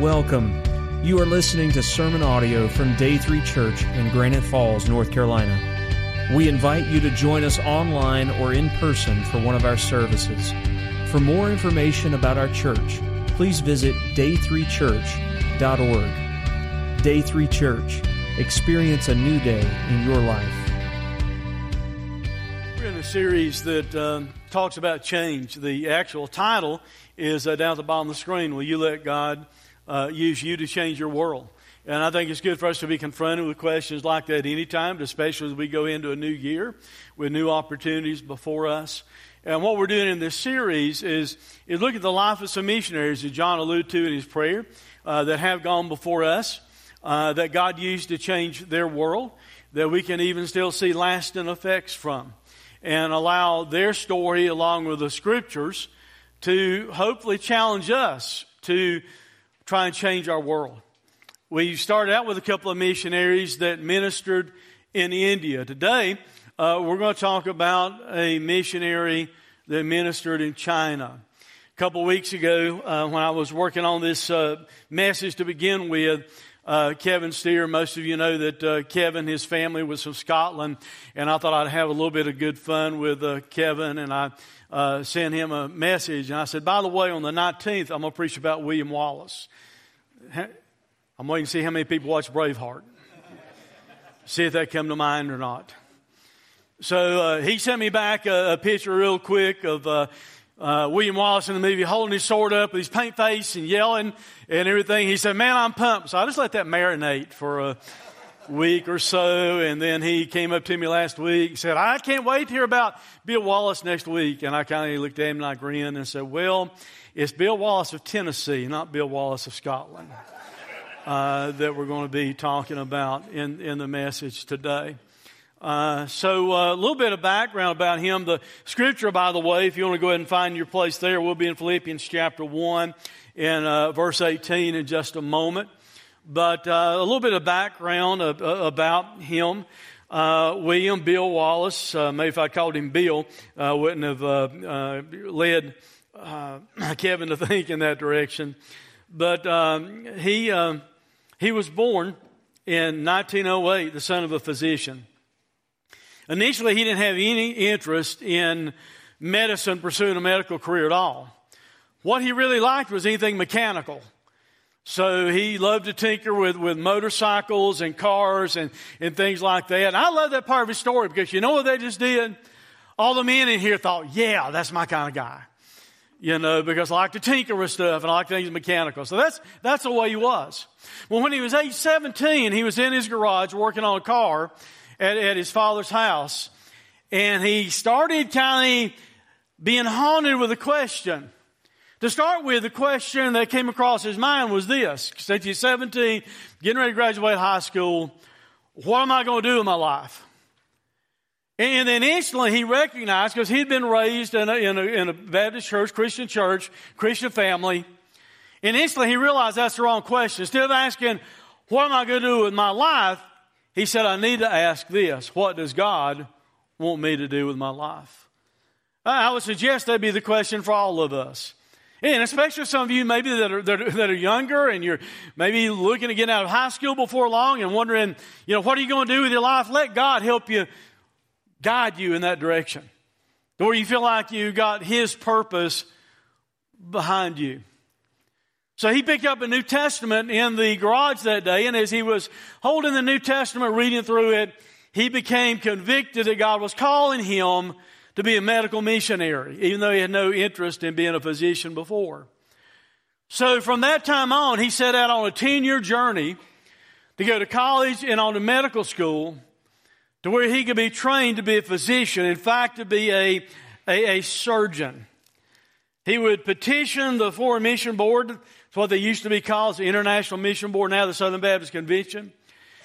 Welcome. You are listening to sermon audio from Day 3 Church in Granite Falls, North Carolina. We invite you to join us online or in person for one of our services. For more information about our church, please visit day3church.org. Day 3 Church. Experience a new day in your life. We're in a series that um, talks about change. The actual title is uh, down at the bottom of the screen. Will you let God uh, use you to change your world? And I think it's good for us to be confronted with questions like that anytime, especially as we go into a new year with new opportunities before us. And what we're doing in this series is, is look at the life of some missionaries that John alluded to in his prayer uh, that have gone before us, uh, that God used to change their world, that we can even still see lasting effects from, and allow their story along with the scriptures to hopefully challenge us to try and change our world. We started out with a couple of missionaries that ministered in India. Today, uh, we're going to talk about a missionary that ministered in China. A couple of weeks ago, uh, when I was working on this uh, message to begin with, uh, Kevin Steer, most of you know that uh, Kevin, his family was from Scotland, and I thought I'd have a little bit of good fun with uh, Kevin, and I uh, sent him a message, and I said, by the way, on the 19th, I'm going to preach about William Wallace. I'm waiting to see how many people watch Braveheart. see if that come to mind or not. So uh, he sent me back a, a picture real quick of uh, William Wallace in the movie holding his sword up with his paint face and yelling and everything. He said, Man, I'm pumped. So I just let that marinate for a week or so. And then he came up to me last week and said, I can't wait to hear about Bill Wallace next week. And I kind of looked at him and I grinned and said, Well, it's Bill Wallace of Tennessee, not Bill Wallace of Scotland uh, that we're going to be talking about in, in the message today. Uh, so uh, a little bit of background about him. The scripture, by the way, if you want to go ahead and find your place there, we'll be in Philippians chapter 1 and uh, verse 18 in just a moment. But uh, a little bit of background of, uh, about him. William Bill Wallace, maybe if I called him Bill, I wouldn't have led Kevin to think in that direction. But um, he um, he was born in 1908, the son of a physician. Initially, he didn't have any interest in medicine, pursuing a medical career at all. What he really liked was anything mechanical. So he loved to tinker with, with motorcycles and cars and, and things like that. And I love that part of his story because you know what they just did? All the men in here thought, yeah, that's my kind of guy you know, because I like to tinker with stuff and I like things mechanical. So that's, that's the way he was. Well, when he was age 17, he was in his garage working on a car at, at his father's house. And he started kind of being haunted with a question. To start with, the question that came across his mind was this. Since he's 17, getting ready to graduate high school, what am I going to do with my life? And then instantly he recognized, because he'd been raised in a, in, a, in a Baptist church, Christian church, Christian family, and instantly he realized that's the wrong question. Instead of asking, what am I going to do with my life? He said, I need to ask this. What does God want me to do with my life? Uh, I would suggest that'd be the question for all of us. And especially some of you maybe that are, that are, that are younger and you're maybe looking to get out of high school before long and wondering, you know, what are you going to do with your life? Let God help you guide you in that direction. Where you feel like you got His purpose behind you. So he picked up a New Testament in the garage that day, and as he was holding the New Testament, reading through it, he became convicted that God was calling him to be a medical missionary, even though he had no interest in being a physician before. So from that time on, he set out on a 10 year journey to go to college and on to medical school to where he could be trained to be a physician, in fact, to be a, a, a surgeon. He would petition the Foreign Mission Board, it's what they used to be called, the International Mission Board, now the Southern Baptist Convention.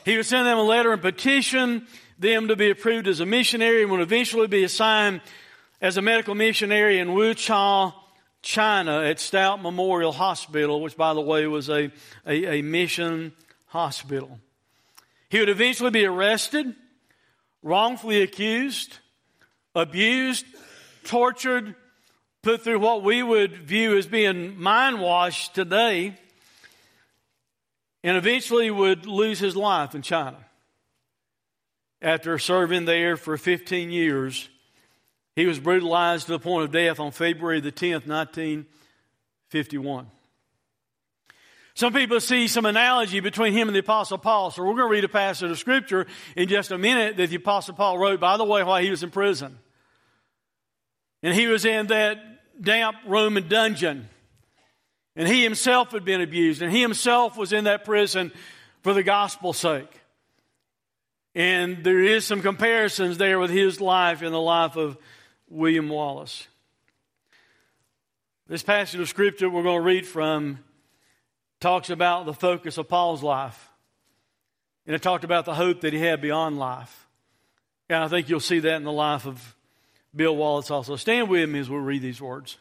He would send them a letter and petition them to be approved as a missionary and would eventually be assigned as a medical missionary in Wuchang, China at Stout Memorial Hospital, which by the way was a, a, a mission hospital. He would eventually be arrested wrongfully accused, abused, tortured, put through what we would view as being mind washed today. and eventually would lose his life in China. After serving there for 15 years, he was brutalized to the point of death on February the 10th, 1951. Some people see some analogy between him and the Apostle Paul. So we're going to read a passage of Scripture in just a minute that the Apostle Paul wrote, by the way, while he was in prison. And he was in that damp Roman dungeon. And he himself had been abused. And he himself was in that prison for the gospel's sake. And there is some comparisons there with his life and the life of William Wallace. This passage of Scripture we're going to read from talks about the focus of Paul's life. And it talked about the hope that he had beyond life. And I think you'll see that in the life of Bill Wallace also. Stand with me as we read these words.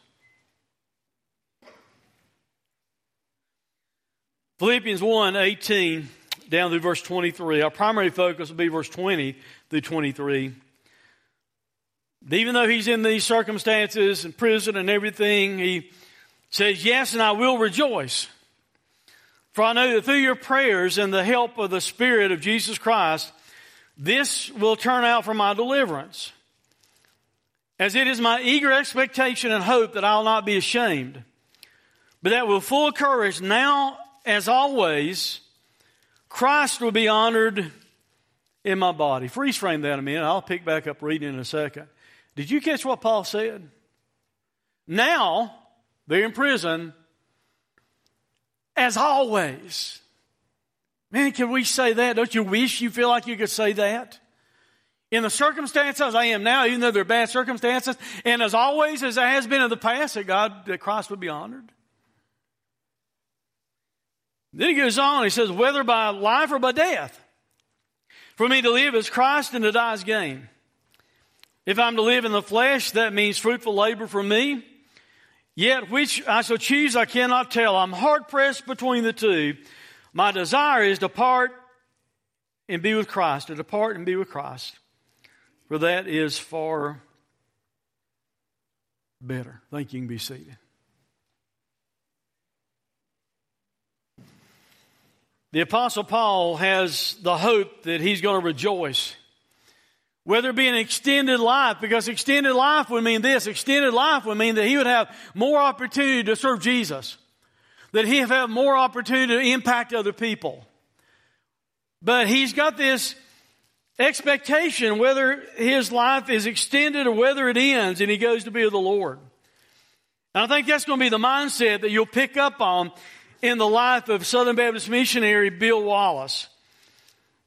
Philippians 1 18 down through verse 23. Our primary focus will be verse 20 through 23. Even though he's in these circumstances and prison and everything, he says, Yes, and I will rejoice. For I know that through your prayers and the help of the Spirit of Jesus Christ, this will turn out for my deliverance. As it is my eager expectation and hope that I'll not be ashamed, but that with full courage, now as always, Christ will be honored in my body. Freeze frame that a minute. I'll pick back up reading in a second. Did you catch what Paul said? Now, they're in prison, as always. Man, can we say that? Don't you wish you feel like you could say that? In the circumstances I am now, even though they're bad circumstances, and as always, as it has been in the past, that God, that Christ would be honored. Then he goes on, he says, whether by life or by death. For me to live is Christ and to die is gain. If I'm to live in the flesh, that means fruitful labor for me. Yet which I shall choose, I cannot tell. I'm hard pressed between the two. My desire is to part and be with Christ, to depart and be with Christ. For that is far better. Thank you. You can be seated. The Apostle Paul has the hope that he's going to rejoice whether it be an extended life, because extended life would mean this. Extended life would mean that he would have more opportunity to serve Jesus. That he would have more opportunity to impact other people. But he's got this expectation whether his life is extended or whether it ends and he goes to be with the Lord. And I think that's going to be the mindset that you'll pick up on in the life of Southern Baptist missionary Bill Wallace.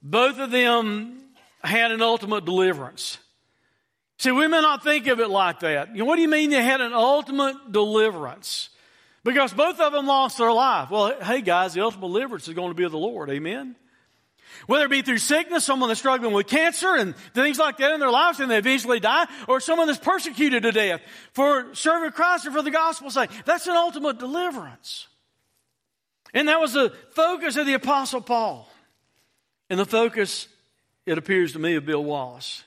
Both of them had an ultimate deliverance. See, we may not think of it like that. You know, what do you mean they had an ultimate deliverance? Because both of them lost their life. Well, hey guys, the ultimate deliverance is going to be of the Lord. Amen? Whether it be through sickness, someone that's struggling with cancer and things like that in their lives and they eventually die, or someone that's persecuted to death for serving Christ or for the gospel's sake. That's an ultimate deliverance. And that was the focus of the Apostle Paul. And the focus it appears to me, of Bill Wallace.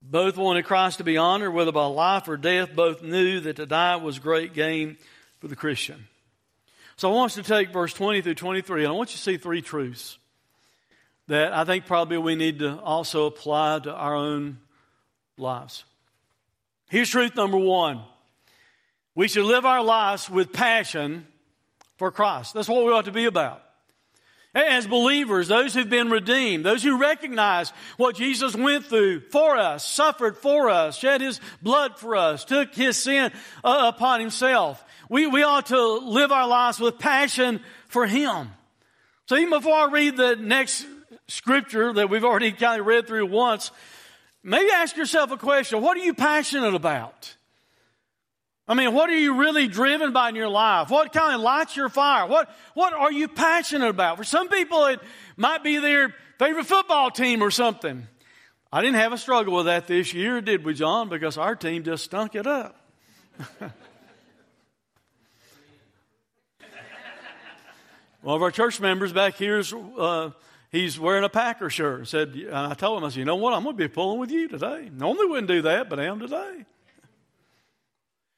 Both wanted Christ to be honored, whether by life or death. Both knew that to die was great gain for the Christian. So I want us to take verse 20 through 23, and I want you to see three truths that I think probably we need to also apply to our own lives. Here's truth number one we should live our lives with passion for Christ. That's what we ought to be about. As believers, those who've been redeemed, those who recognize what Jesus went through for us, suffered for us, shed his blood for us, took his sin uh, upon himself, we, we ought to live our lives with passion for him. So even before I read the next scripture that we've already kind of read through once, maybe ask yourself a question. What are you passionate about? I mean, what are you really driven by in your life? What kind of lights your fire? What, what are you passionate about? For some people, it might be their favorite football team or something. I didn't have a struggle with that this year, did we, John? Because our team just stunk it up. One of our church members back here is, uh, he's wearing a Packer shirt. Said, and I told him, I said, you know what? I'm going to be pulling with you today. Normally wouldn't do that, but I am today.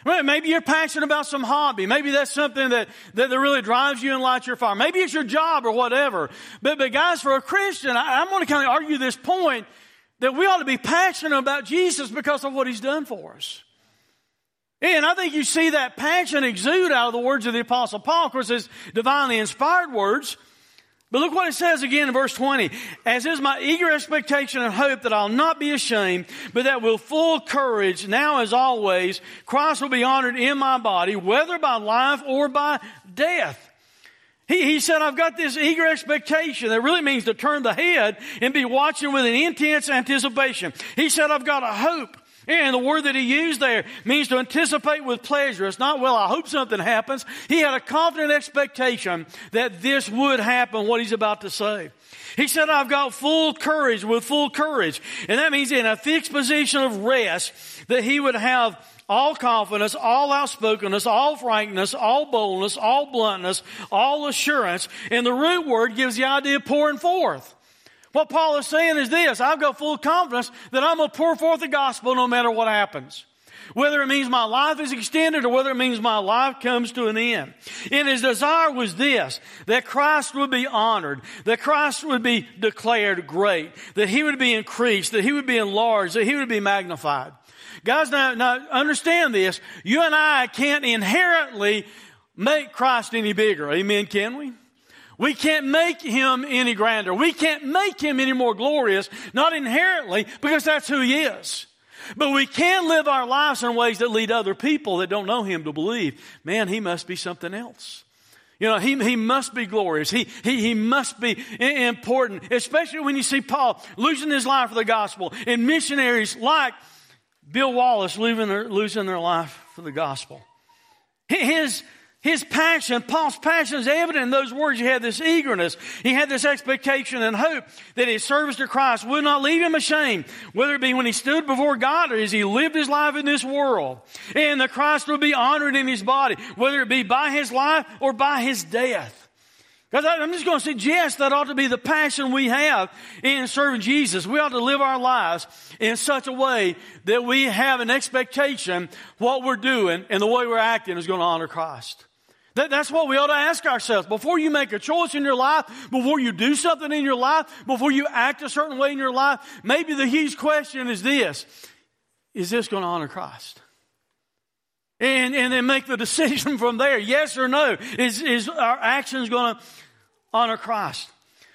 Maybe you're passionate about some hobby. Maybe that's something that, that really drives you and lights your fire. Maybe it's your job or whatever. But, but guys, for a Christian, I, I'm going to kind of argue this point that we ought to be passionate about Jesus because of what he's done for us. And I think you see that passion exude out of the words of the Apostle Paul. Of course, it's divinely inspired words. But look what it says again in verse 20. As is my eager expectation and hope that I'll not be ashamed, but that with full courage, now as always, Christ will be honored in my body, whether by life or by death. He, he said, I've got this eager expectation that really means to turn the head and be watching with an intense anticipation. He said, I've got a hope. And the word that he used there means to anticipate with pleasure. It's not, well, I hope something happens. He had a confident expectation that this would happen, what he's about to say. He said, I've got full courage with full courage. And that means in a fixed position of rest that he would have all confidence, all outspokenness, all frankness, all boldness, all bluntness, all assurance. And the root word gives the idea of pouring forth. What Paul is saying is this I've got full confidence that I'm going to pour forth the gospel no matter what happens. Whether it means my life is extended or whether it means my life comes to an end. And his desire was this, that Christ would be honored, that Christ would be declared great, that he would be increased, that he would be enlarged, that he would be magnified. Guys, now, now understand this. You and I can't inherently make Christ any bigger. Amen, can we? We can't make him any grander. We can't make him any more glorious, not inherently, because that's who he is. But we can live our lives in ways that lead other people that don't know him to believe, man, he must be something else. You know, he, he must be glorious. He, he, he must be important, especially when you see Paul losing his life for the gospel and missionaries like Bill Wallace losing their, losing their life for the gospel. His, his passion, Paul's passion is evident in those words. He had this eagerness. He had this expectation and hope that his service to Christ would not leave him ashamed, whether it be when he stood before God or as he lived his life in this world. And that Christ would be honored in his body, whether it be by his life or by his death. Because I'm just going to suggest that ought to be the passion we have in serving Jesus. We ought to live our lives in such a way that we have an expectation what we're doing and the way we're acting is going to honor Christ. That, that's what we ought to ask ourselves. Before you make a choice in your life, before you do something in your life, before you act a certain way in your life, maybe the huge question is this Is this going to honor Christ? And, and then make the decision from there yes or no. Is, is our actions going to honor Christ?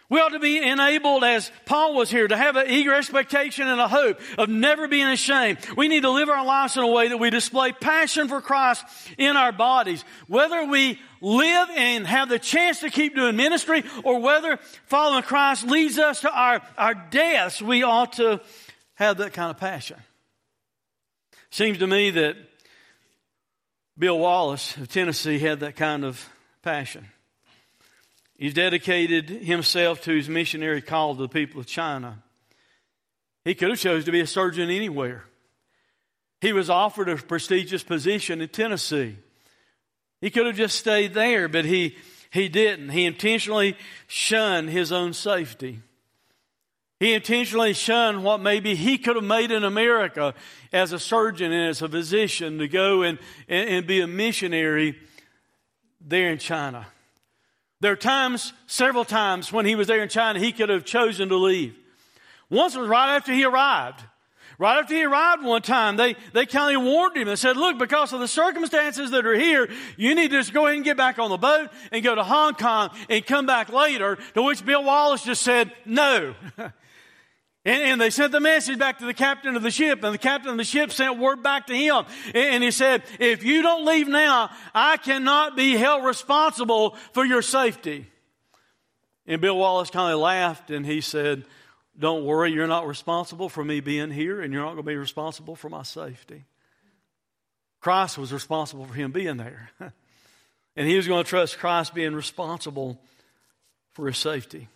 We ought to be enabled, as Paul was here, to have an eager expectation and a hope of never being ashamed. We need to live our lives in a way that we display passion for Christ in our bodies. Whether we live and have the chance to keep doing ministry or whether following Christ leads us to our, our deaths, we ought to have that kind of passion. Seems to me that Bill Wallace of Tennessee had that kind of passion. He's dedicated himself to his missionary call to the people of China. He could have chosen to be a surgeon anywhere. He was offered a prestigious position in Tennessee. He could have just stayed there, but he, he didn't. He intentionally shunned his own safety. He intentionally shunned what maybe he could have made in America as a surgeon and as a physician to go and, and, and be a missionary there in China. There are times, several times, when he was there in China, he could have chosen to leave. Once was right after he arrived. Right after he arrived one time, they, they kind of warned him and said, look, because of the circumstances that are here, you need to just go ahead and get back on the boat and go to Hong Kong and come back later. To which Bill Wallace just said, no. And, and, they sent the message back to the captain of the ship, and the captain of the ship sent word back to him. And, and he said, If you don't leave now, I cannot be held responsible for your safety. And Bill Wallace kind of laughed and he said, Don't worry, you're not responsible for me being here, and you're not going to be responsible for my safety. Christ was responsible for him being there. and he was going to trust Christ being responsible for his safety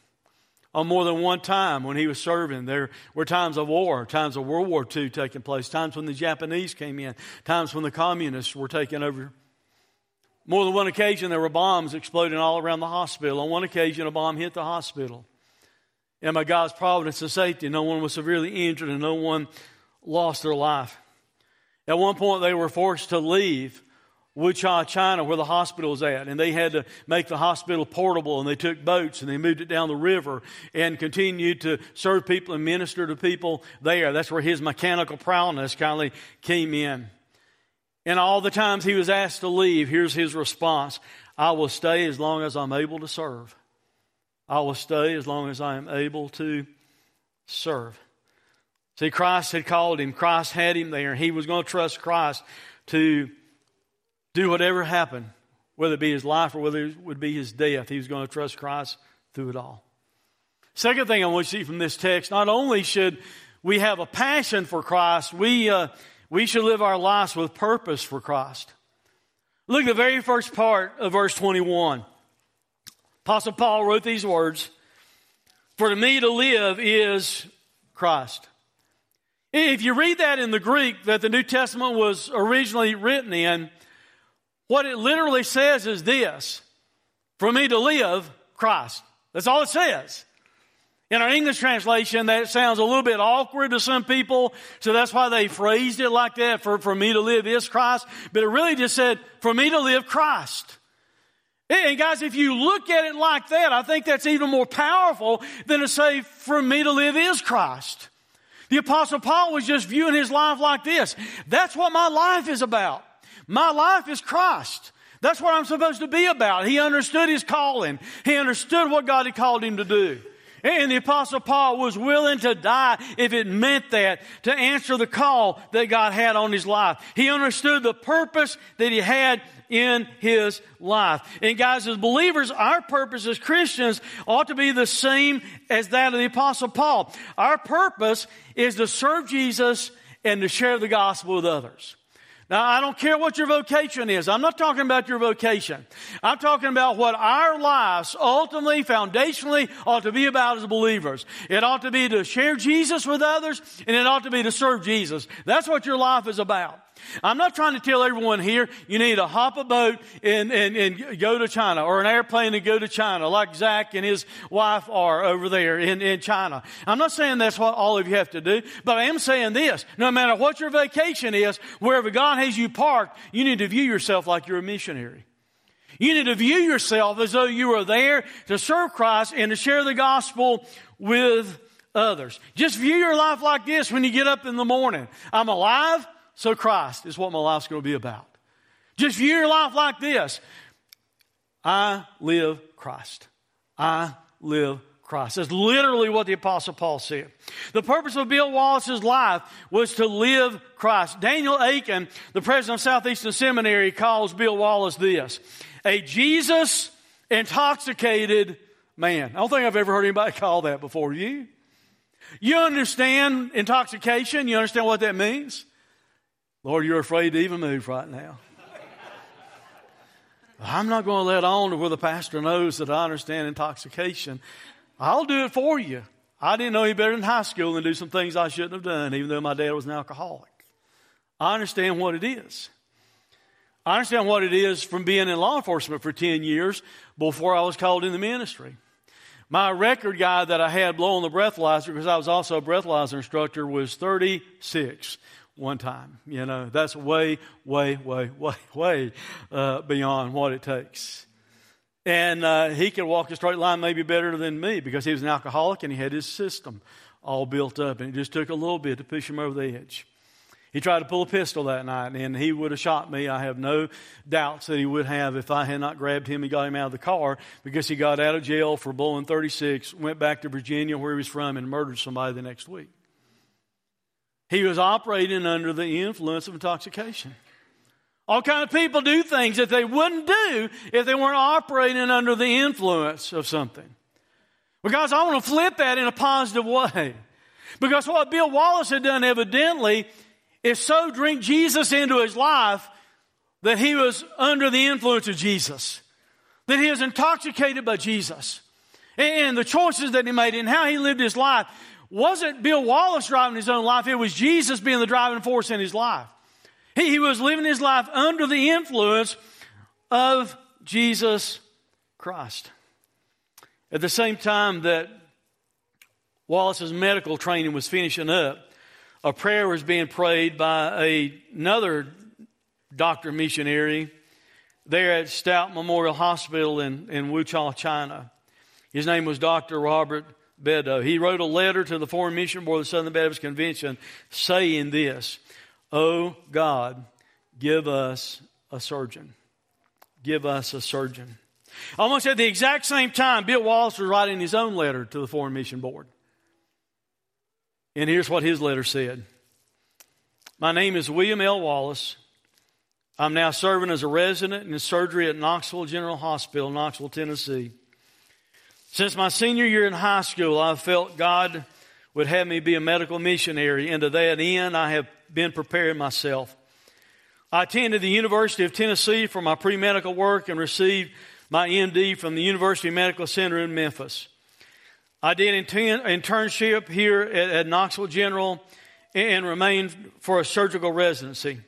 on more than one time when he was serving. There were times of war, times of World War II taking place, times when the Japanese came in, times when the communists were taking over. More than one occasion, there were bombs exploding all around the hospital. On one occasion, a bomb hit the hospital. And by God's providence and safety, no one was severely injured and no one lost their life. At one point, they were forced to leave Wuchang, China, where the hospital was at, and they had to make the hospital portable, and they took boats and they moved it down the river and continued to serve people and minister to people there. That's where his mechanical prowess kind of came in. And all the times he was asked to leave, here's his response I will stay as long as I'm able to serve. I will stay as long as I am able to serve. See, Christ had called him, Christ had him there. He was going to trust Christ to do whatever happened, whether it be his life or whether it would be his death. He was going to trust Christ through it all. Second thing I want to see from this text not only should we have a passion for Christ, we, uh, we should live our lives with purpose for Christ. Look at the very first part of verse 21. Apostle Paul wrote these words For to me to live is Christ. If you read that in the Greek that the New Testament was originally written in, what it literally says is this For me to live, Christ. That's all it says. In our English translation, that sounds a little bit awkward to some people, so that's why they phrased it like that for, for me to live is Christ. But it really just said, for me to live Christ. And guys, if you look at it like that, I think that's even more powerful than to say, for me to live is Christ. The apostle Paul was just viewing his life like this. That's what my life is about. My life is Christ. That's what I'm supposed to be about. He understood his calling. He understood what God had called him to do. And the apostle Paul was willing to die if it meant that to answer the call that God had on his life. He understood the purpose that he had in his life. And guys, as believers, our purpose as Christians ought to be the same as that of the apostle Paul. Our purpose is to serve Jesus and to share the gospel with others. Now, I don't care what your vocation is. I'm not talking about your vocation. I'm talking about what our lives ultimately, foundationally ought to be about as believers. It ought to be to share Jesus with others and it ought to be to serve Jesus. That's what your life is about. I'm not trying to tell everyone here you need to hop a boat and, and, and go to China or an airplane and go to China like Zach and his wife are over there in, in China. I'm not saying that's what all of you have to do, but I am saying this. No matter what your vacation is, wherever God has you parked, you need to view yourself like you're a missionary. You need to view yourself as though you are there to serve Christ and to share the gospel with others. Just view your life like this when you get up in the morning. I'm alive. So Christ is what my life's going to be about. Just view your life like this. I live Christ. I live Christ. That's literally what the Apostle Paul said. The purpose of Bill Wallace's life was to live Christ. Daniel Akin, the president of Southeastern Seminary, calls Bill Wallace this a Jesus intoxicated man. I don't think I've ever heard anybody call that before. You? You understand intoxication? You understand what that means? Lord, you're afraid to even move right now. I'm not going to let on to where the pastor knows that I understand intoxication. I'll do it for you. I didn't know any better in high school than do some things I shouldn't have done, even though my dad was an alcoholic. I understand what it is. I understand what it is from being in law enforcement for 10 years before I was called in the ministry. My record guy that I had blowing the breathalyzer, because I was also a breathalyzer instructor, was 36 one time. You know, that's way, way, way, way, way uh, beyond what it takes. And uh, he could walk a straight line maybe better than me because he was an alcoholic and he had his system all built up. And it just took a little bit to push him over the edge. He tried to pull a pistol that night and he would have shot me. I have no doubts that he would have if I had not grabbed him and got him out of the car because he got out of jail for blowing 36, went back to Virginia where he was from and murdered somebody the next week. He was operating under the influence of intoxication. All kind of people do things that they wouldn't do if they weren't operating under the influence of something. Because I want to flip that in a positive way. Because what Bill Wallace had done evidently is so drink Jesus into his life that he was under the influence of Jesus. That he was intoxicated by Jesus. And the choices that he made and how he lived his life wasn't Bill Wallace driving his own life, it was Jesus being the driving force in his life. He, he was living his life under the influence of Jesus Christ. At the same time that Wallace's medical training was finishing up, a prayer was being prayed by a, another doctor missionary there at Stout Memorial Hospital in, in Wuchang, China. His name was Dr. Robert He wrote a letter to the Foreign Mission Board of the Southern Baptist Convention saying this, Oh God, give us a surgeon. Give us a surgeon. Almost at the exact same time, Bill Wallace was writing his own letter to the Foreign Mission Board. And here's what his letter said My name is William L. Wallace. I'm now serving as a resident in surgery at Knoxville General Hospital, Knoxville, Tennessee. Since my senior year in high school, I've felt God would have me be a medical missionary, and to that end, I have been preparing myself. I attended the University of Tennessee for my pre medical work and received my MD from the University Medical Center in Memphis. I did an internship here at, at Knoxville General and remained for a surgical residency.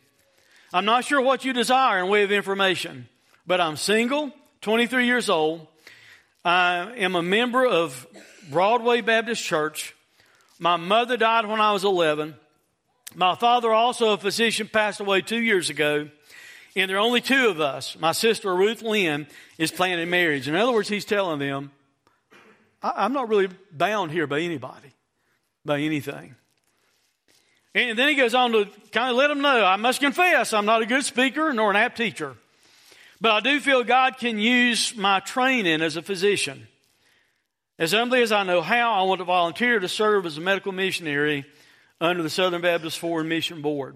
I'm not sure what you desire in way of information, but I'm single, 23 years old. I am a member of Broadway Baptist Church. My mother died when I was 11. My father, also a physician, passed away two years ago. And there are only two of us. My sister Ruth Lynn is planning marriage. In other words, he's telling them, I'm not really bound here by anybody, by anything. And then he goes on to kind of let them know I must confess, I'm not a good speaker nor an apt teacher. But I do feel God can use my training as a physician. As humbly as I know how, I want to volunteer to serve as a medical missionary under the Southern Baptist Foreign Mission Board.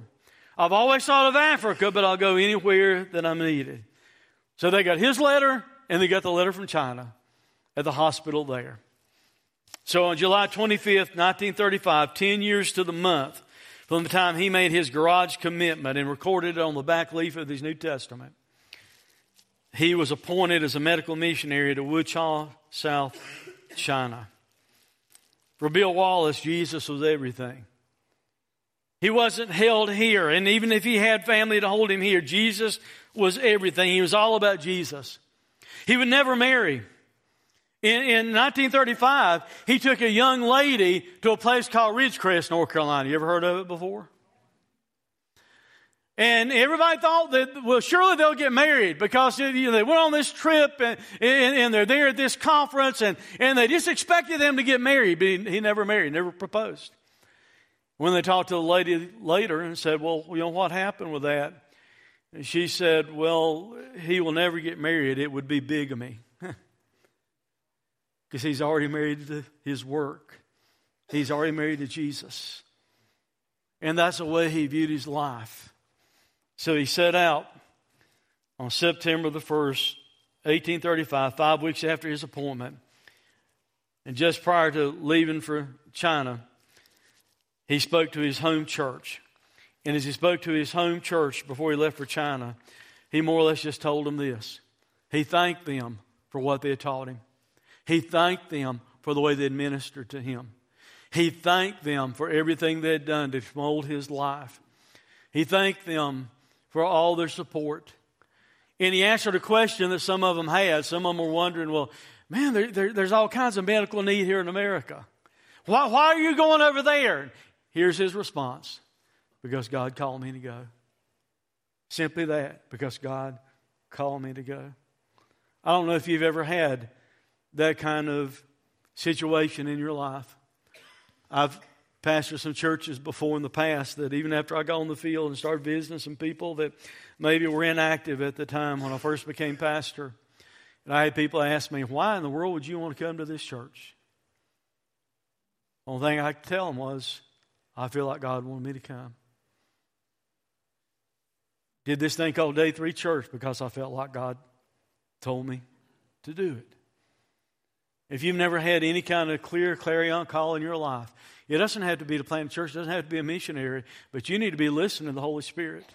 I've always thought of Africa, but I'll go anywhere that I'm needed. So they got his letter, and they got the letter from China at the hospital there. So on July 25th, 1935, 10 years to the month from the time he made his garage commitment and recorded it on the back leaf of his New Testament, he was appointed as a medical missionary to Wuchang, South China. For Bill Wallace, Jesus was everything. He wasn't held here, and even if he had family to hold him here, Jesus was everything. He was all about Jesus. He would never marry. In, in 1935, he took a young lady to a place called Ridgecrest, North Carolina. You ever heard of it before? And everybody thought that, well, surely they'll get married because you know, they went on this trip and, and, and, they're there at this conference and, and they just expected them to get married, but he, he never married, never proposed. When they talked to the lady later and said, well, you know, what happened with that? And she said, well, he will never get married. It would be bigamy because he's already married to his work. He's already married to Jesus. And that's the way he viewed his life. So he set out on September the 1st, 1835, five weeks after his appointment. And just prior to leaving for China, he spoke to his home church. And as he spoke to his home church before he left for China, he more or less just told them this. He thanked them for what they had taught him. He thanked them for the way they had ministered to him. He thanked them for everything they had done to mold his life. He thanked them for all their support. And he answered a question that some of them had. Some of them were wondering, well, man, there, there, there's all kinds of medical need here in America. Why, why are you going over there? Here's his response because God called me to go. Simply that, because God called me to go. I don't know if you've ever had that kind of situation in your life. I've pastored some churches before in the past that even after I got on the field and started visiting some people that maybe were inactive at the time when I first became pastor, and I had people ask me, Why in the world would you want to come to this church? The only thing I could tell them was, I feel like God wanted me to come. Did this thing called Day 3 Church because I felt like God told me to do it. If you've never had any kind of clear clarion call in your life, it doesn't have to be to plant a church, it doesn't have to be a missionary, but you need to be listening to the Holy Spirit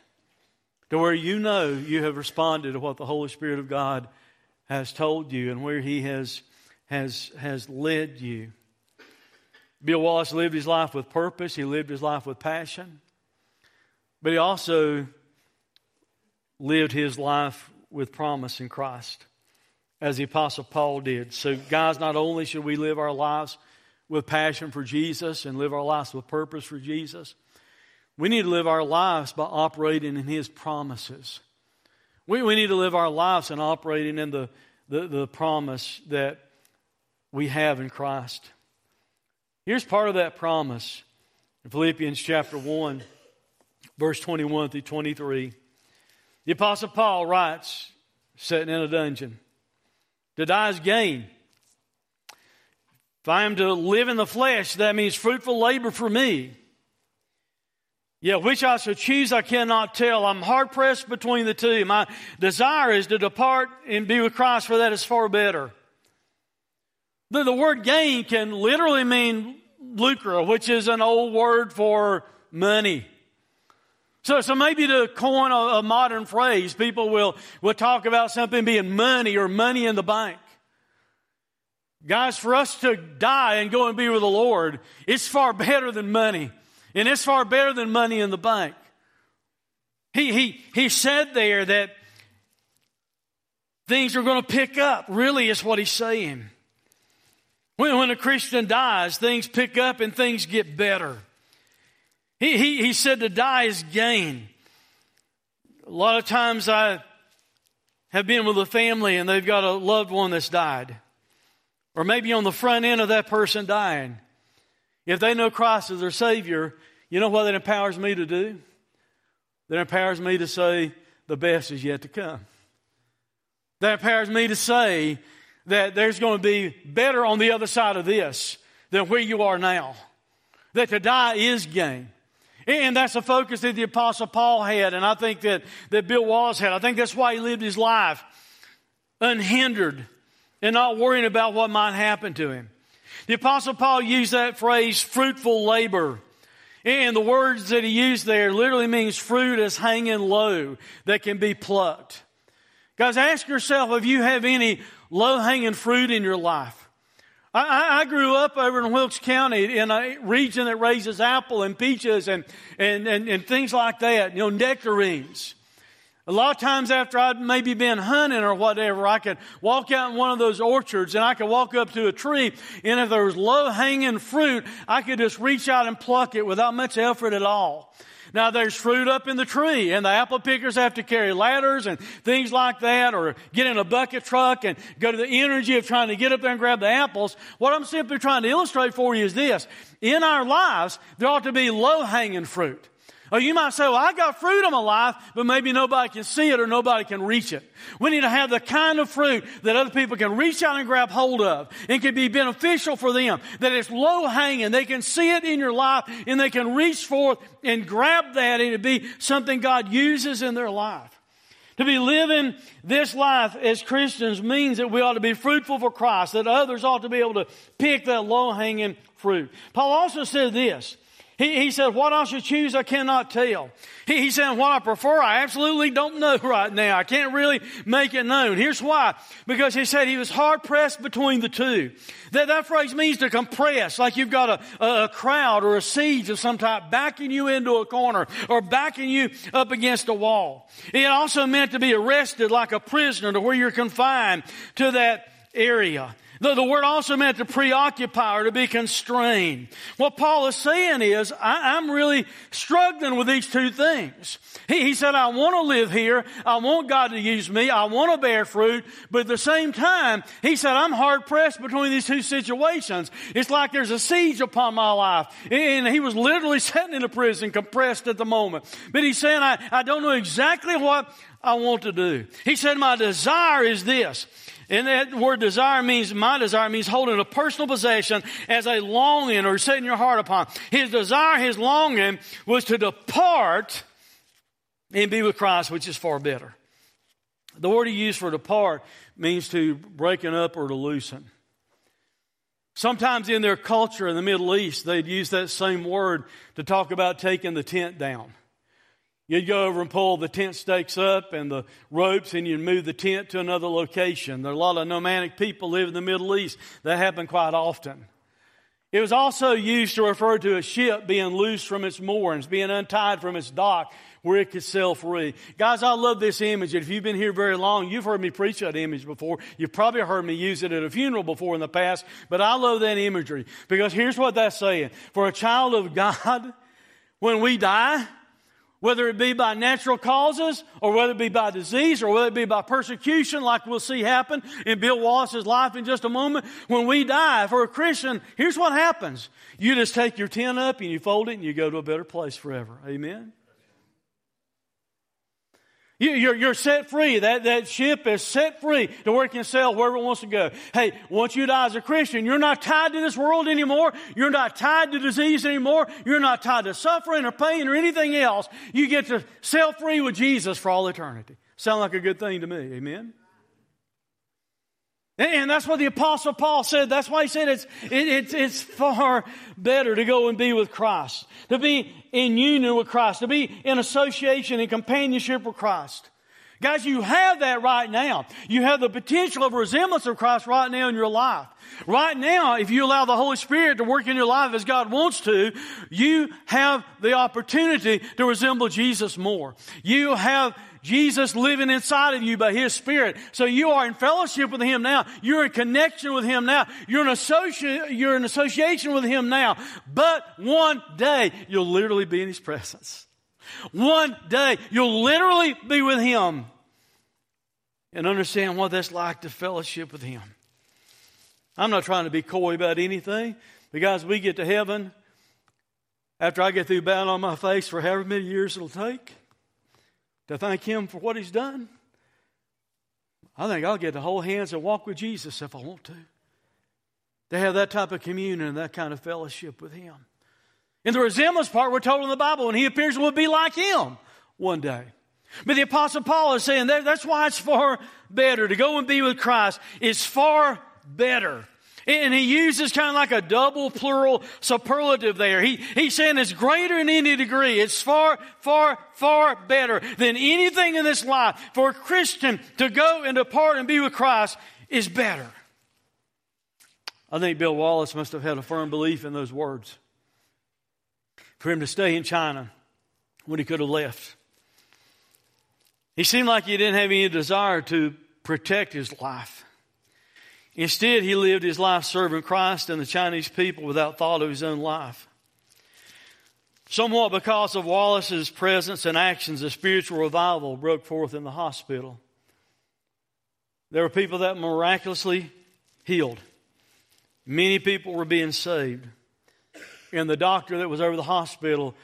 to where you know you have responded to what the Holy Spirit of God has told you and where He has, has, has led you. Bill Wallace lived his life with purpose, he lived his life with passion, but he also lived his life with promise in Christ as the Apostle Paul did. So, guys, not only should we live our lives with passion for Jesus and live our lives with purpose for Jesus, We need to live our lives by operating in His promises. We, we need to live our lives and operating in the, the, the promise that we have in Christ. Here's part of that promise in Philippians chapter 1, verse 21 through 23. The Apostle Paul writes, sitting in a dungeon, To die is gain. If I am to live in the flesh, that means fruitful labor for me. Yeah, which I shall choose, I cannot tell. I'm hard pressed between the two. My desire is to depart and be with Christ, for that is far better. The, the word gain can literally mean lucre, which is an old word for money. So, so maybe to coin a, a modern phrase, people will, will talk about something being money or money in the bank. Guys, for us to die and go and be with the Lord, it's far better than money. And it's far better than money in the bank. He, he, he said there that things are going to pick up, really, is what he's saying. When, when a Christian dies, things pick up and things get better. He, he, he said to die is gain. A lot of times I have been with a family and they've got a loved one that's died. Or maybe on the front end of that person dying. If they know Christ as their Savior, you know what that empowers me to do? That empowers me to say, the best is yet to come. That empowers me to say that there's going to be better on the other side of this than where you are now. That to die is gain. And that's the focus that the Apostle Paul had, and I think that, that Bill Wallace had. I think that's why he lived his life unhindered and not worrying about what might happen to him. The Apostle Paul used that phrase, fruitful labor. And the words that he used there literally means fruit is hanging low that can be plucked. Guys, ask yourself if you have any low hanging fruit in your life. I, I, grew up over in Wilkes County in a region that raises apple and peaches and, and, and, and things like that, you know, nectarines. A lot of times after I'd maybe been hunting or whatever, I could walk out in one of those orchards and I could walk up to a tree and if there was low hanging fruit, I could just reach out and pluck it without much effort at all. Now there's fruit up in the tree and the apple pickers have to carry ladders and things like that or get in a bucket truck and go to the energy of trying to get up there and grab the apples. What I'm simply trying to illustrate for you is this. In our lives, there ought to be low hanging fruit. Or you might say, well, I got fruit in my life, but maybe nobody can see it or nobody can reach it. We need to have the kind of fruit that other people can reach out and grab hold of and can be beneficial for them. That it's low hanging. They can see it in your life and they can reach forth and grab that and it be something God uses in their life. To be living this life as Christians means that we ought to be fruitful for Christ, that others ought to be able to pick that low hanging fruit. Paul also said this he, he said, what I should choose, I cannot tell. He, he said, what I prefer, I absolutely don't know right now. I can't really make it known. Here's why. Because he said he was hard pressed between the two. That, that phrase means to compress, like you've got a, a, a crowd or a siege of some type backing you into a corner or backing you up against a wall. It also meant to be arrested like a prisoner to where you're confined to that area. The, the word also meant to preoccupy or to be constrained. What Paul is saying is, I, am really struggling with these two things. He, he said, I want to live here. I want God to use me. I want to bear fruit. But at the same time, he said, I'm hard pressed between these two situations. It's like there's a siege upon my life. And he was literally sitting in a prison, compressed at the moment. But he's saying, I, I don't know exactly what I want to do. He said, my desire is this. And that word desire means, my desire means holding a personal possession as a longing or setting your heart upon. His desire, his longing was to depart and be with Christ, which is far better. The word he used for depart means to breaking up or to loosen. Sometimes in their culture in the Middle East, they'd use that same word to talk about taking the tent down. You'd go over and pull the tent stakes up and the ropes and you'd move the tent to another location. There are a lot of nomadic people live in the Middle East. That happened quite often. It was also used to refer to a ship being loose from its moorings, being untied from its dock where it could sail free. Guys, I love this image. If you've been here very long, you've heard me preach that image before. You've probably heard me use it at a funeral before in the past, but I love that imagery because here's what that's saying. For a child of God, when we die, whether it be by natural causes or whether it be by disease or whether it be by persecution, like we'll see happen in Bill Wallace's life in just a moment. When we die, for a Christian, here's what happens. You just take your tent up and you fold it and you go to a better place forever. Amen? You're, you're set free. That, that ship is set free to it can sail wherever it wants to go. Hey, once you die as a Christian, you're not tied to this world anymore. You're not tied to disease anymore. You're not tied to suffering or pain or anything else. You get to sail free with Jesus for all eternity. Sound like a good thing to me. Amen? And that's what the apostle Paul said. That's why he said it's, it, it's, it's far better to go and be with Christ, to be in union with Christ, to be in association and companionship with Christ. Guys, you have that right now. You have the potential of resemblance of Christ right now in your life. Right now, if you allow the Holy Spirit to work in your life as God wants to, you have the opportunity to resemble Jesus more. You have Jesus living inside of you by His Spirit. So you are in fellowship with Him now. You're in connection with Him now. You're in, associ- you're in association with Him now. But one day, you'll literally be in His presence. One day, you'll literally be with Him and understand what that's like to fellowship with Him. I'm not trying to be coy about anything because we get to heaven after I get through bowing on my face for however many years it'll take to thank Him for what He's done. I think I'll get to hold hands and walk with Jesus if I want to. To have that type of communion and that kind of fellowship with Him. In the resemblance part, we're told in the Bible, when He appears, we'll be like Him one day. But the Apostle Paul is saying that that's why it's far better to go and be with Christ. It's far better. And he uses kind of like a double plural superlative there. He, he's saying it's greater in any degree. It's far, far, far better than anything in this life. For a Christian to go and depart and be with Christ is better. I think Bill Wallace must have had a firm belief in those words. For him to stay in China when he could have left. He seemed like he didn't have any desire to protect his life. Instead, he lived his life serving Christ and the Chinese people without thought of his own life. Somewhat because of Wallace's presence and actions, a spiritual revival broke forth in the hospital. There were people that miraculously healed. Many people were being saved. And the doctor that was over the hospital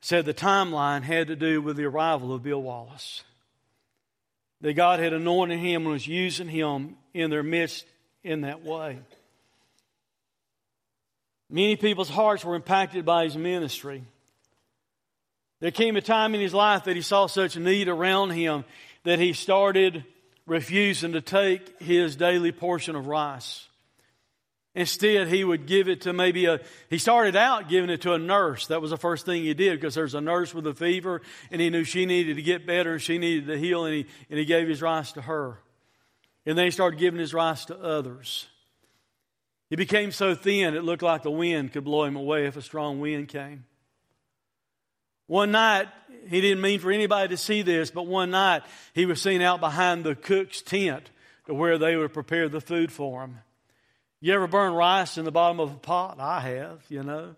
said the timeline had to do with the arrival of Bill Wallace. That God had anointed him and was using him in their midst in that way. Many people's hearts were impacted by his ministry. There came a time in his life that he saw such need around him that he started refusing to take his daily portion of rice. Instead, he would give it to maybe a, he started out giving it to a nurse. That was the first thing he did because there's a nurse with a fever and he knew she needed to get better and she needed to heal and he, and he gave his rice to her. And then he started giving his rice to others. He became so thin it looked like the wind could blow him away if a strong wind came. One night, he didn't mean for anybody to see this, but one night he was seen out behind the cook's tent to where they would prepare the food for him. You ever burn rice in the bottom of a pot? I have, you know.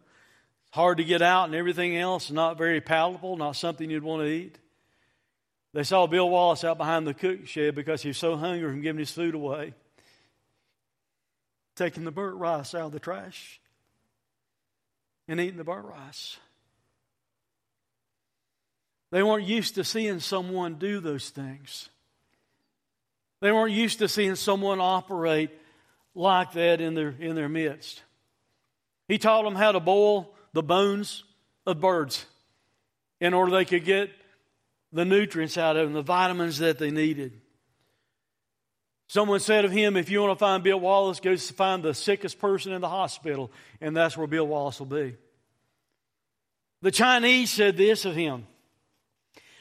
It's hard to get out and everything else, not very palatable, not something you'd want to eat. They saw Bill Wallace out behind the cook shed because he was so hungry from giving his food away, taking the burnt rice out of the trash and eating the burnt rice. They weren't used to seeing someone do those things. They weren't used to seeing someone operate like that in their, in their midst. He taught them how to boil the bones of birds in order they could get the nutrients out of them, the vitamins that they needed. Someone said of him, if you want to find Bill Wallace, go find the sickest person in the hospital, and that's where Bill Wallace will be. The Chinese said this of him.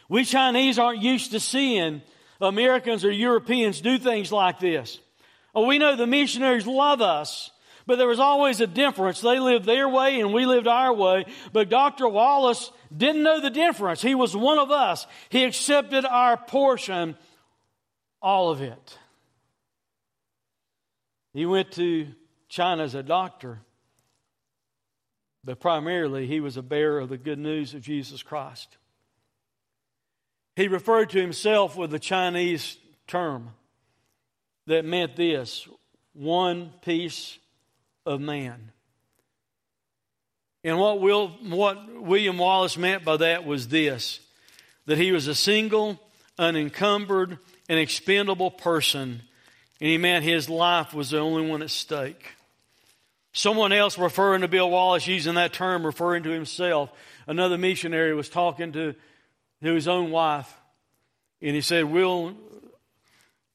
We Chinese aren't used to seeing Americans or Europeans do things like this. Oh, we know the missionaries love us, but there was always a difference. They lived their way and we lived our way. But Dr. Wallace didn't know the difference. He was one of us. He accepted our portion, all of it. He went to China as a doctor. but primarily he was a bearer of the good news of Jesus Christ. He referred to himself with a Chinese term that meant this one piece of man. And what, Will, what William Wallace meant by that was this that he was a single, unencumbered, and expendable person, and he meant his life was the only one at stake. Someone else referring to Bill Wallace using that term, referring to himself, another missionary was talking to, to his own wife, and he said, Will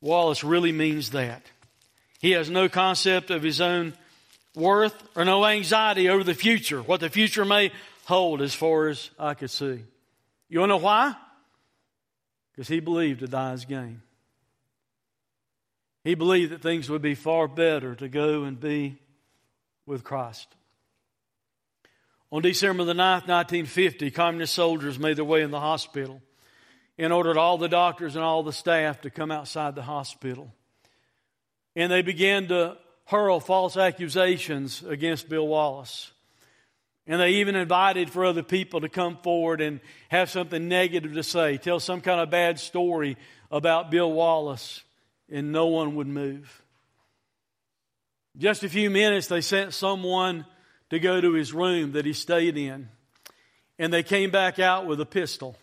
Wallace really means that. He has no concept of his own worth or no anxiety over the future, what the future may hold as far as I could see. You want to know why? Because he believed to die is gain. He believed that things would be far better to go and be with Christ. On December the 9th, 1950, communist soldiers made their way in the hospital and ordered all the doctors and all the staff to come outside the hospital. And they began to hurl false accusations against Bill Wallace. And they even invited for other people to come forward and have something negative to say, tell some kind of bad story about Bill Wallace, and no one would move. Just a few minutes, they sent someone to go to his room that he stayed in, and they came back out with a pistol.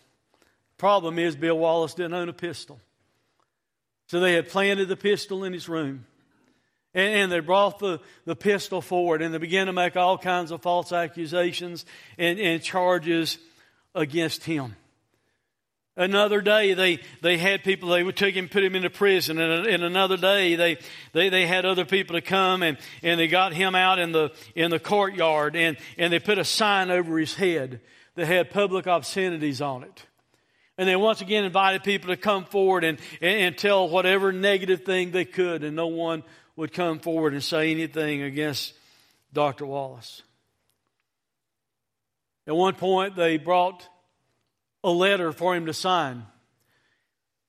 Problem is, Bill Wallace didn't own a pistol. So they had planted the pistol in his room. And, and, they brought the, the pistol forward and they began to make all kinds of false accusations and, and charges against him. Another day, they, they had people, they would take him, put him into prison. And, and another day, they, they, they had other people to come and, and they got him out in the, in the courtyard and, and they put a sign over his head that had public obscenities on it. And they once again invited people to come forward and, and, and tell whatever negative thing they could, and no one would come forward and say anything against Dr. Wallace. At one point, they brought a letter for him to sign.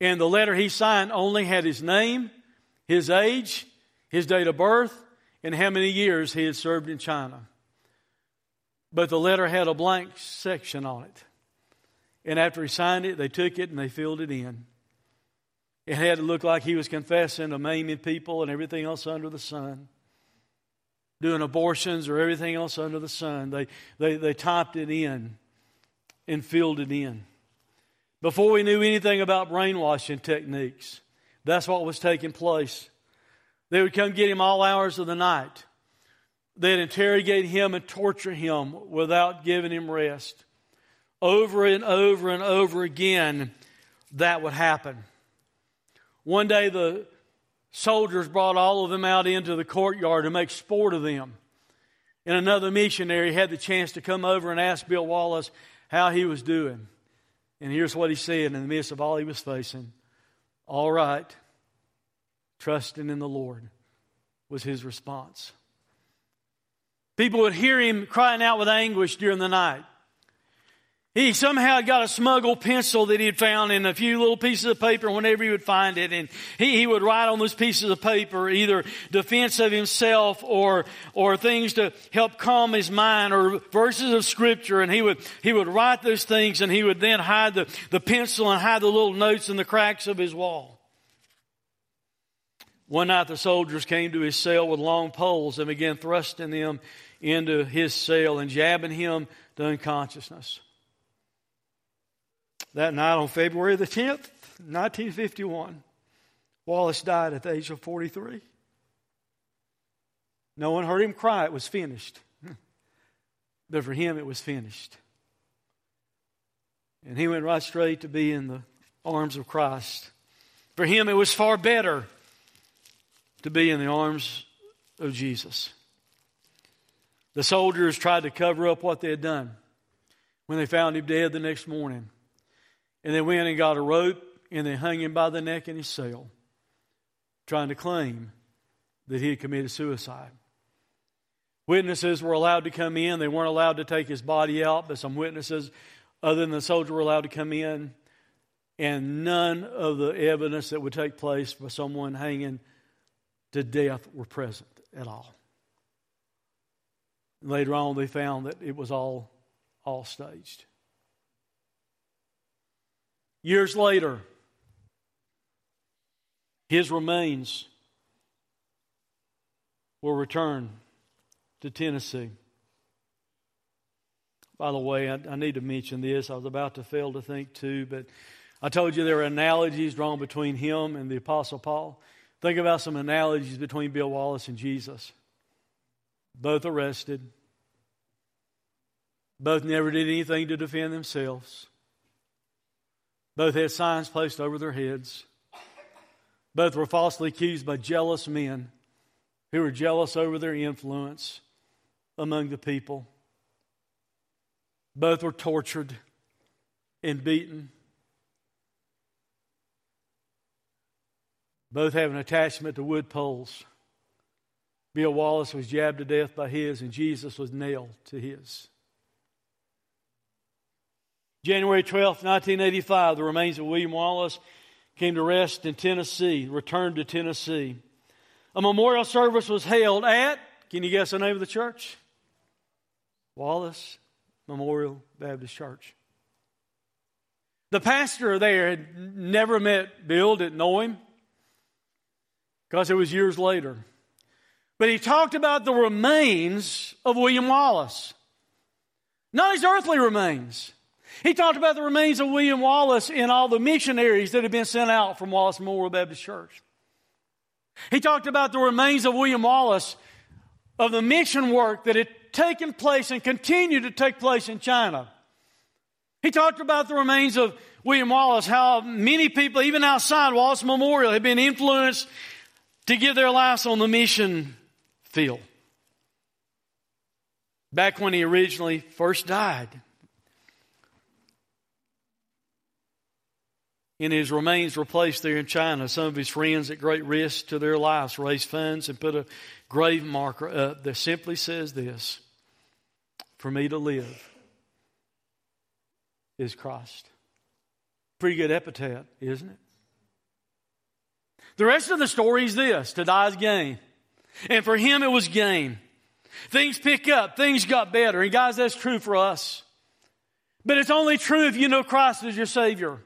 And the letter he signed only had his name, his age, his date of birth, and how many years he had served in China. But the letter had a blank section on it. And after he signed it, they took it and they filled it in. It had to look like he was confessing to maiming people and everything else under the sun, doing abortions or everything else under the sun. They, they, they typed it in and filled it in. Before we knew anything about brainwashing techniques, that's what was taking place. They would come get him all hours of the night. They'd interrogate him and torture him without giving him rest. Over and over and over again, that would happen. One day, the soldiers brought all of them out into the courtyard to make sport of them. And another missionary had the chance to come over and ask Bill Wallace how he was doing. And here's what he said in the midst of all he was facing All right, trusting in the Lord was his response. People would hear him crying out with anguish during the night. He somehow got a smuggled pencil that he had found in a few little pieces of paper whenever he would find it. And he, he would write on those pieces of paper either defense of himself or, or things to help calm his mind or verses of scripture. And he would, he would write those things and he would then hide the, the pencil and hide the little notes in the cracks of his wall. One night the soldiers came to his cell with long poles and began thrusting them into his cell and jabbing him to unconsciousness. That night on February the 10th, 1951, Wallace died at the age of 43. No one heard him cry, it was finished. But for him, it was finished. And he went right straight to be in the arms of Christ. For him, it was far better to be in the arms of Jesus. The soldiers tried to cover up what they had done when they found him dead the next morning. And they went and got a rope and they hung him by the neck in his cell, trying to claim that he had committed suicide. Witnesses were allowed to come in. They weren't allowed to take his body out, but some witnesses, other than the soldier, were allowed to come in. And none of the evidence that would take place for someone hanging to death were present at all. Later on, they found that it was all, all staged. Years later, his remains were returned to Tennessee. By the way, I, I, need to mention this. I was about to fail to think too, but I told you there are analogies drawn between him and the Apostle Paul. Think about some analogies between Bill Wallace and Jesus. Both arrested, both never did anything to defend themselves, both had signs placed over their heads, both were falsely accused by jealous men who were jealous over their influence among the people. Both were tortured and beaten. Both have an attachment to wood poles. Bill Wallace was jabbed to death by his, and Jesus was nailed to his. January 12, 1985, the remains of William Wallace came to rest in Tennessee, returned to Tennessee. A memorial service was held at, can you guess the name of the church? Wallace Memorial Baptist Church. The pastor there had never met Bill, didn't know him, because it was years later. But he talked about the remains of William Wallace, not his earthly remains. He talked about the remains of William Wallace and all the missionaries that had been sent out from Wallace Memorial Baptist Church. He talked about the remains of William Wallace of the mission work that had taken place and continued to take place in China. He talked about the remains of William Wallace, how many people, even outside Wallace Memorial, had been influenced to give their lives on the mission field. Back when he originally first died. And his remains were placed there in China. Some of his friends, at great risk to their lives, raised funds and put a grave marker up that simply says this For me to live is Christ. Pretty good epitaph, isn't it? The rest of the story is this to die is gain. And for him, it was gain. Things pick up, things got better. And guys, that's true for us. But it's only true if you know Christ as your Savior.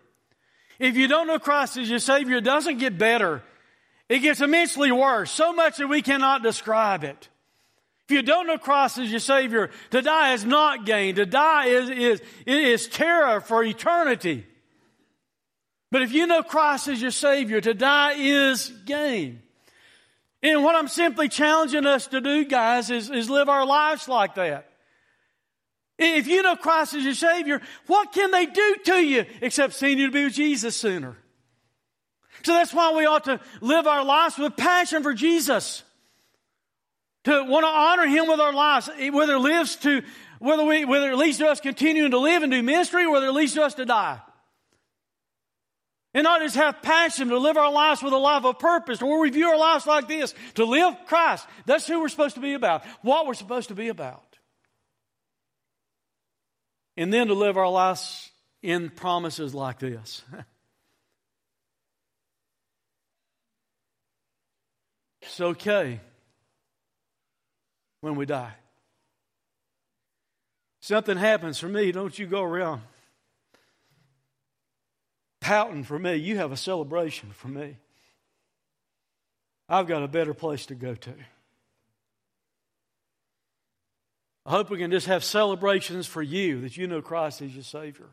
If you don't know Christ as your Savior, it doesn't get better. It gets immensely worse, so much that we cannot describe it. If you don't know Christ as your Savior, to die is not gain. To die is, is, is terror for eternity. But if you know Christ as your Savior, to die is gain. And what I'm simply challenging us to do, guys, is, is live our lives like that. If you know Christ as your Savior, what can they do to you except seeing you to be with Jesus sooner? So that's why we ought to live our lives with passion for Jesus. To want to honor Him with our lives, whether it lives to, whether we, whether it leads to us continuing to live and do ministry, or whether it leads to us to die. And not just have passion to live our lives with a life of purpose, or we view our lives like this, to live Christ. That's who we're supposed to be about, what we're supposed to be about and then to live our lives in promises like this. it's okay when we die. Something happens for me, don't you go around pouting for me. You have a celebration for me. I've got a better place to go to. I hope we can just have celebrations for you that you know Christ is your Savior.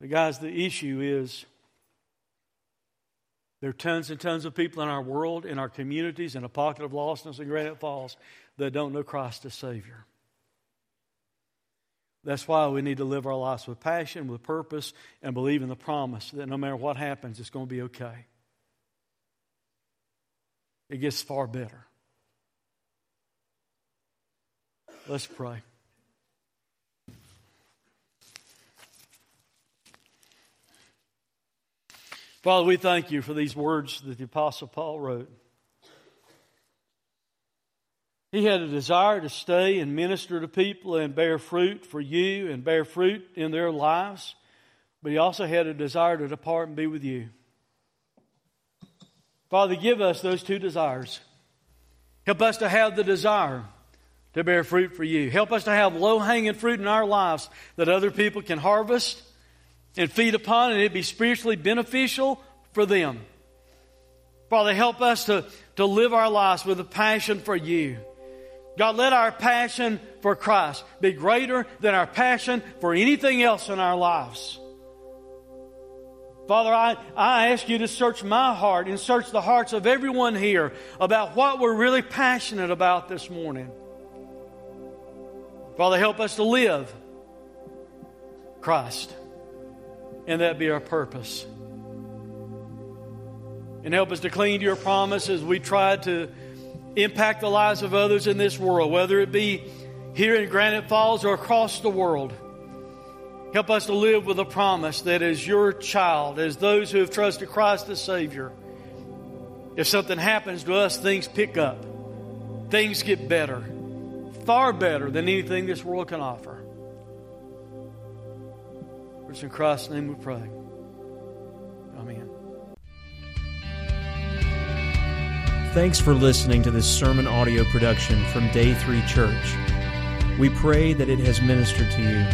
But, guys, the issue is there are tons and tons of people in our world, in our communities, in a pocket of lostness in Granite Falls that don't know Christ as Savior. That's why we need to live our lives with passion, with purpose, and believe in the promise that no matter what happens, it's going to be okay. It gets far better. Let's pray. Father, we thank you for these words that the Apostle Paul wrote. He had a desire to stay and minister to people and bear fruit for you and bear fruit in their lives, but he also had a desire to depart and be with you. Father, give us those two desires. Help us to have the desire to bear fruit for you. Help us to have low hanging fruit in our lives that other people can harvest and feed upon, and it be spiritually beneficial for them. Father, help us to, to live our lives with a passion for you. God, let our passion for Christ be greater than our passion for anything else in our lives. Father, I, I ask you to search my heart and search the hearts of everyone here about what we're really passionate about this morning. Father, help us to live Christ, and that be our purpose. And help us to cling to your promise as we try to impact the lives of others in this world, whether it be here in Granite Falls or across the world. Help us to live with a promise that as your child, as those who have trusted Christ as Savior, if something happens to us, things pick up. Things get better, far better than anything this world can offer. It's in Christ's name we pray. Amen. Thanks for listening to this sermon audio production from Day 3 Church. We pray that it has ministered to you.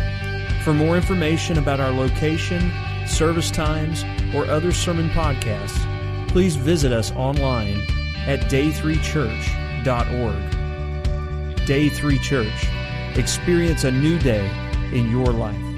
For more information about our location, service times, or other sermon podcasts, please visit us online at day3church.org. Day 3 Church. Experience a new day in your life.